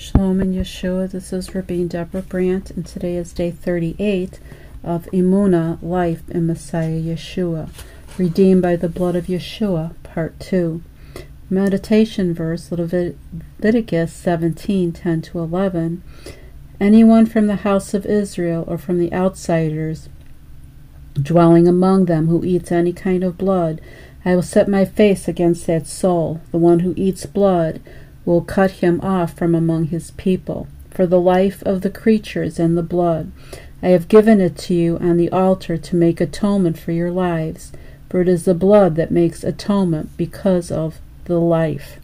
Shalom and Yeshua. This is Rabbi Deborah Brandt, and today is day 38 of Emunah, Life in Messiah Yeshua, Redeemed by the Blood of Yeshua, Part 2. Meditation verse, Leviticus 17 10 to 11. Anyone from the house of Israel or from the outsiders dwelling among them who eats any kind of blood, I will set my face against that soul, the one who eats blood will cut him off from among his people. For the life of the creatures and the blood, I have given it to you on the altar to make atonement for your lives. For it is the blood that makes atonement because of the life.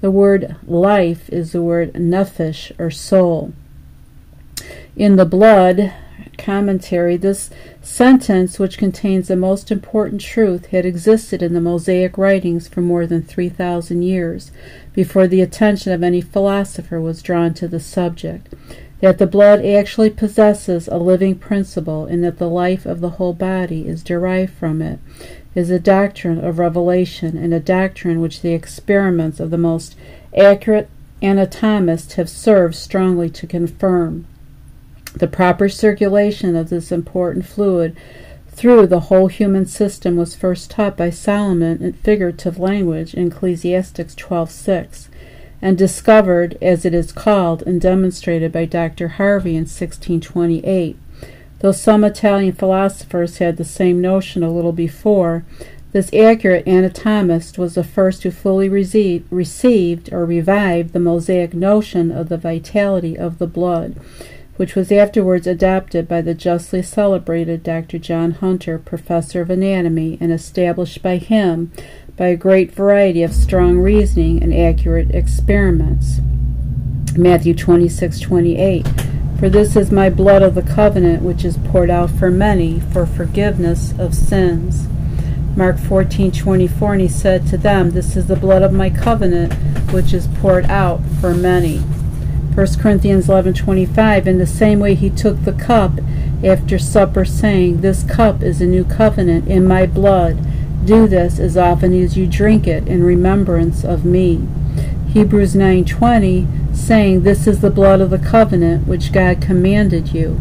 The word life is the word nephesh or soul. In the blood, commentary, this sentence, which contains the most important truth, had existed in the Mosaic writings for more than 3,000 years before the attention of any philosopher was drawn to the subject. That the blood actually possesses a living principle and that the life of the whole body is derived from it is a doctrine of revelation and a doctrine which the experiments of the most accurate anatomists have served strongly to confirm. The proper circulation of this important fluid through the whole human system was first taught by Solomon in figurative language in Ecclesiastes 12:6 and discovered as it is called and demonstrated by Dr. Harvey in 1628. Though some Italian philosophers had the same notion a little before, this accurate anatomist was the first who fully receive, received or revived the Mosaic notion of the vitality of the blood which was afterwards adopted by the justly celebrated Dr. John Hunter, professor of anatomy, and established by him by a great variety of strong reasoning and accurate experiments. Matthew 26 28. For this is my blood of the covenant, which is poured out for many for forgiveness of sins. Mark 14 24. And he said to them, This is the blood of my covenant, which is poured out for many. 1 Corinthians 11:25 in the same way he took the cup after supper saying this cup is a new covenant in my blood. Do this as often as you drink it in remembrance of me Hebrews 9:20 saying this is the blood of the covenant which God commanded you.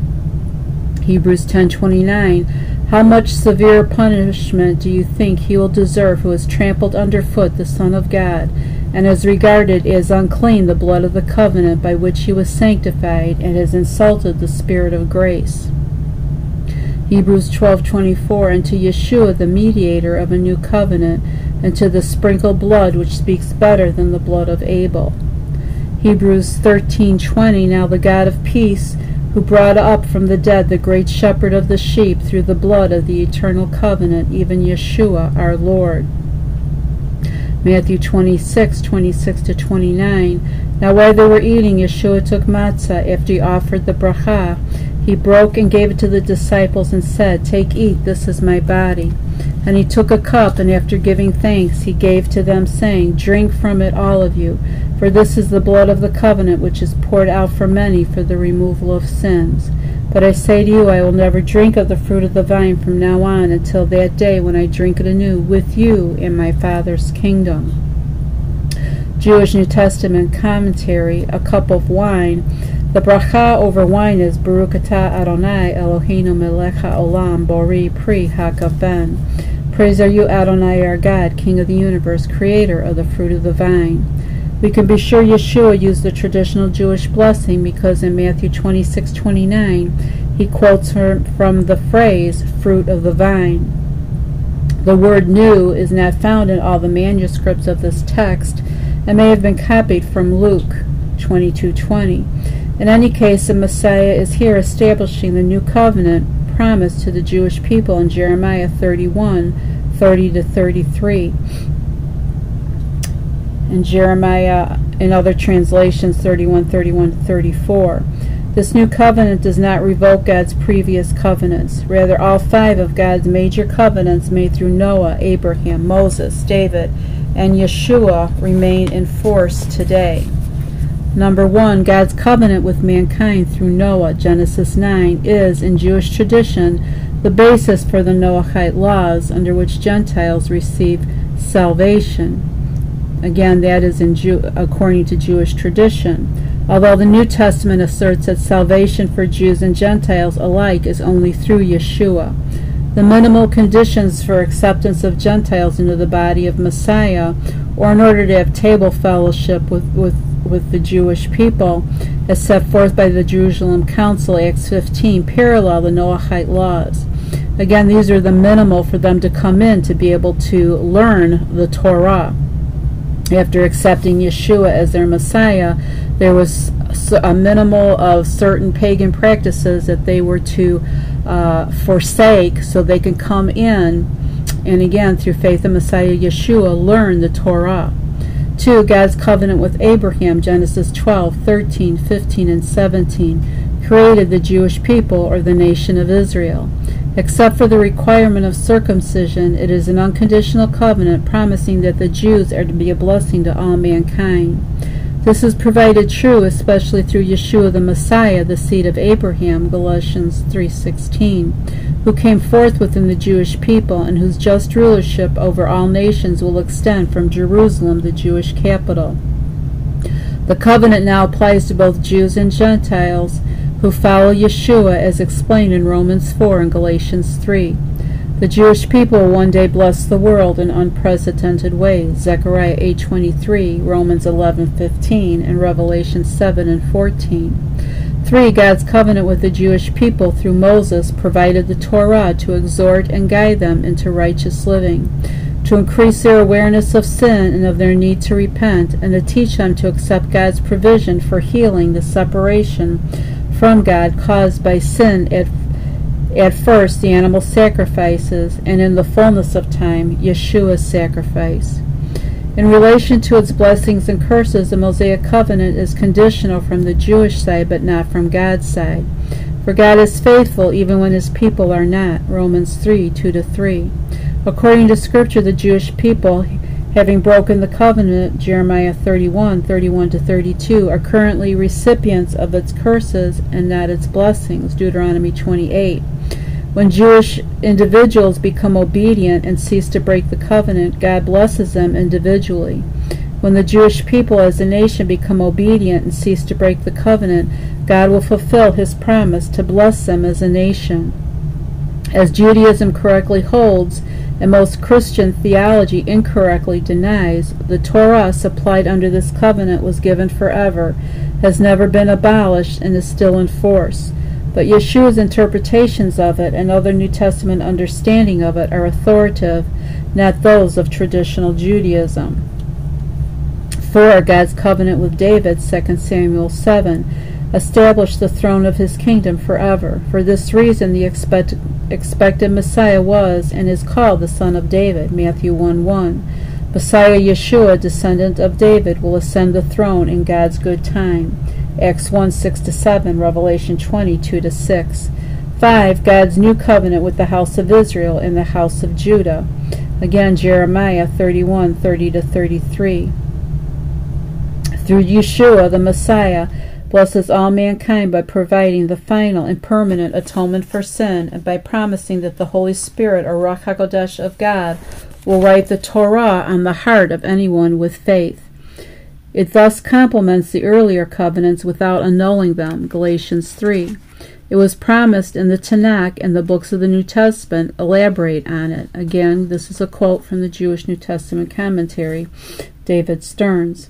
Hebrews 10:29 How much severe punishment do you think he will deserve who has trampled underfoot the son of God and has regarded as unclean the blood of the covenant by which he was sanctified, and has insulted the Spirit of grace. Hebrews 12:24 and to Yeshua the mediator of a new covenant and to the sprinkled blood which speaks better than the blood of Abel. Hebrews 13:20 Now the God of peace who brought up from the dead the great shepherd of the sheep through the blood of the eternal covenant even Yeshua our Lord Matthew 26, 26 to 29. Now while they were eating, Yeshua took matzah after he offered the bracha. He broke and gave it to the disciples and said, Take, eat, this is my body. And he took a cup, and after giving thanks, he gave to them, saying, Drink from it, all of you, for this is the blood of the covenant which is poured out for many for the removal of sins. But I say to you, I will never drink of the fruit of the vine from now on until that day when I drink it anew with you in my Father's kingdom. Jewish New Testament commentary, a cup of wine. The bracha over wine is Baruch atah Adonai Eloheinu melech haolam bori pri hagafen. Praise are you, Adonai, our God, King of the universe, creator of the fruit of the vine. We can be sure Yeshua used the traditional Jewish blessing because in Matthew 26:29 he quotes from the phrase fruit of the vine. The word new is not found in all the manuscripts of this text and may have been copied from Luke 22:20. In any case, the Messiah is here establishing the new covenant promised to the Jewish people in Jeremiah 31 30 to 33 in Jeremiah in other translations 31, 31, 34. This new covenant does not revoke God's previous covenants. Rather, all five of God's major covenants made through Noah, Abraham, Moses, David, and Yeshua remain in force today. Number one, God's covenant with mankind through Noah, Genesis 9, is, in Jewish tradition, the basis for the Noahide laws under which Gentiles receive salvation. Again, that is in Jew- according to Jewish tradition. although the New Testament asserts that salvation for Jews and Gentiles alike is only through Yeshua. The minimal conditions for acceptance of Gentiles into the body of Messiah, or in order to have table fellowship with, with, with the Jewish people, as set forth by the Jerusalem Council, Acts 15, parallel the Noahide laws. Again, these are the minimal for them to come in to be able to learn the Torah. After accepting Yeshua as their Messiah, there was a minimal of certain pagan practices that they were to uh, forsake so they can come in and again, through faith in Messiah Yeshua, learn the Torah. 2. God's covenant with Abraham, Genesis 12, 13, 15, and 17, created the Jewish people or the nation of Israel. Except for the requirement of circumcision, it is an unconditional covenant promising that the Jews are to be a blessing to all mankind. This is provided true especially through Yeshua the Messiah, the seed of Abraham, Galatians 3:16, who came forth within the Jewish people and whose just rulership over all nations will extend from Jerusalem, the Jewish capital. The covenant now applies to both Jews and Gentiles who follow Yeshua as explained in Romans 4 and Galatians 3. The Jewish people will one day bless the world in unprecedented ways. Zechariah 8:23, Romans 11:15, and Revelation 7 and 14. 3. God's covenant with the Jewish people through Moses provided the Torah to exhort and guide them into righteous living, to increase their awareness of sin and of their need to repent, and to teach them to accept God's provision for healing the separation from God caused by sin at at first, the animal sacrifices, and in the fullness of time, Yeshua's sacrifice. In relation to its blessings and curses, the Mosaic covenant is conditional from the Jewish side, but not from God's side. For God is faithful even when his people are not. Romans 3 2 3. According to Scripture, the Jewish people, having broken the covenant, Jeremiah 31 31 32, are currently recipients of its curses and not its blessings. Deuteronomy 28. When Jewish individuals become obedient and cease to break the covenant, God blesses them individually. When the Jewish people as a nation become obedient and cease to break the covenant, God will fulfill his promise to bless them as a nation. As Judaism correctly holds, and most Christian theology incorrectly denies, the Torah supplied under this covenant was given forever, has never been abolished, and is still in force but Yeshua's interpretations of it and other New Testament understanding of it are authoritative, not those of traditional Judaism. 4. God's covenant with David, 2 Samuel 7, established the throne of his kingdom forever. For this reason, the expect, expected Messiah was and is called the Son of David, Matthew 1 1. Messiah Yeshua, descendant of David, will ascend the throne in God's good time. Acts 1 6 to 7, Revelation 22 to 6. 5. God's new covenant with the house of Israel and the house of Judah. Again, Jeremiah 31 30 to 33. Through Yeshua, the Messiah, blesses all mankind by providing the final and permanent atonement for sin and by promising that the Holy Spirit, or Ruach HaKodesh of God, will write the Torah on the heart of anyone with faith. It thus complements the earlier covenants without annulling them. Galatians 3. It was promised in the Tanakh and the books of the New Testament elaborate on it. Again, this is a quote from the Jewish New Testament commentary, David Stearns.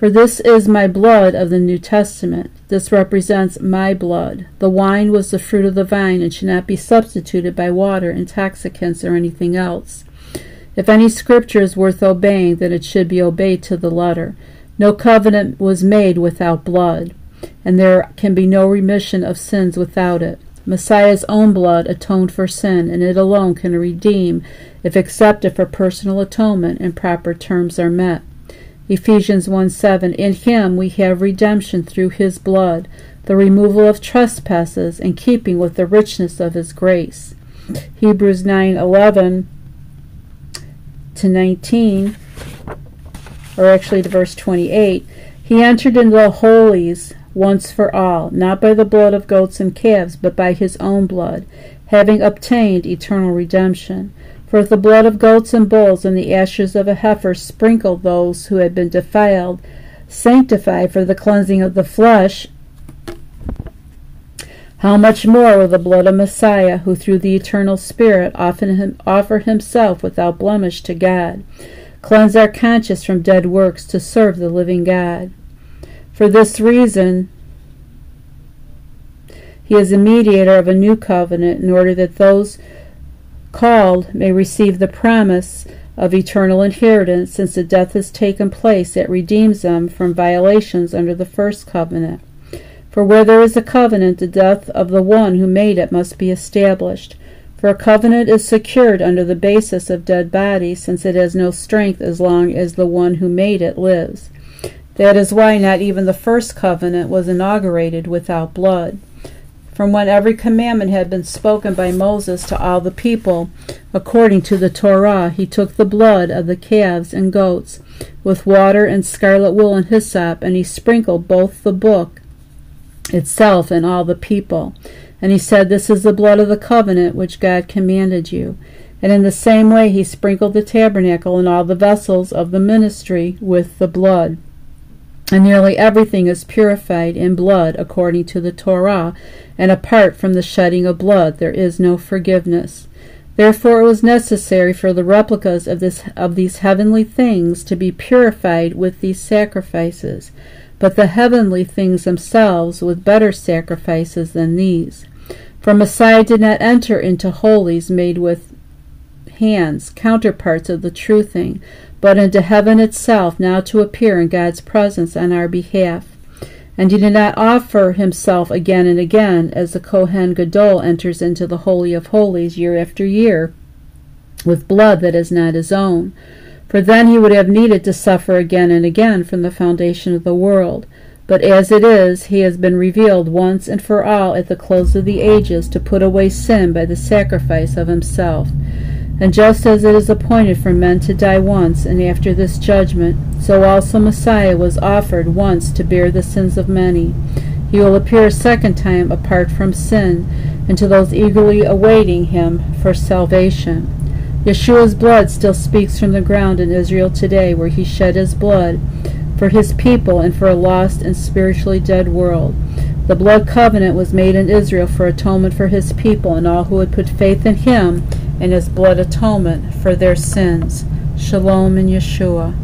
For this is my blood of the New Testament. This represents my blood. The wine was the fruit of the vine and should not be substituted by water, intoxicants, or anything else. If any scripture is worth obeying, then it should be obeyed to the letter. No covenant was made without blood, and there can be no remission of sins without it. Messiah's own blood atoned for sin, and it alone can redeem if accepted for personal atonement and proper terms are met. Ephesians 1 7 In him we have redemption through his blood, the removal of trespasses, in keeping with the richness of his grace. Hebrews 9 11 to 19 or actually to verse 28, he entered into the holies once for all, not by the blood of goats and calves, but by his own blood, having obtained eternal redemption. For if the blood of goats and bulls and the ashes of a heifer sprinkled those who had been defiled, sanctified for the cleansing of the flesh, how much more will the blood of Messiah, who through the eternal Spirit often offer himself without blemish to God, cleanse our conscience from dead works to serve the living God? For this reason, he is a mediator of a new covenant in order that those called may receive the promise of eternal inheritance since a death has taken place that redeems them from violations under the first covenant. For where there is a covenant, the death of the one who made it must be established. For a covenant is secured under the basis of dead bodies, since it has no strength as long as the one who made it lives. That is why not even the first covenant was inaugurated without blood. From when every commandment had been spoken by Moses to all the people, according to the Torah, he took the blood of the calves and goats, with water and scarlet wool and hyssop, and he sprinkled both the book itself and all the people. And he said, This is the blood of the covenant which God commanded you. And in the same way he sprinkled the tabernacle and all the vessels of the ministry with the blood. And nearly everything is purified in blood according to the Torah, and apart from the shedding of blood there is no forgiveness. Therefore it was necessary for the replicas of this of these heavenly things to be purified with these sacrifices but the heavenly things themselves with better sacrifices than these. For Messiah did not enter into holies made with hands, counterparts of the true thing, but into heaven itself, now to appear in God's presence on our behalf. And he did not offer himself again and again, as the Kohen Gadol enters into the Holy of Holies year after year, with blood that is not his own for then he would have needed to suffer again and again from the foundation of the world. But as it is, he has been revealed once and for all at the close of the ages to put away sin by the sacrifice of himself. And just as it is appointed for men to die once, and after this judgment, so also Messiah was offered once to bear the sins of many. He will appear a second time apart from sin, and to those eagerly awaiting him for salvation. Yeshua's blood still speaks from the ground in Israel today, where he shed his blood for his people and for a lost and spiritually dead world. The blood covenant was made in Israel for atonement for his people and all who would put faith in him and his blood atonement for their sins. Shalom in Yeshua.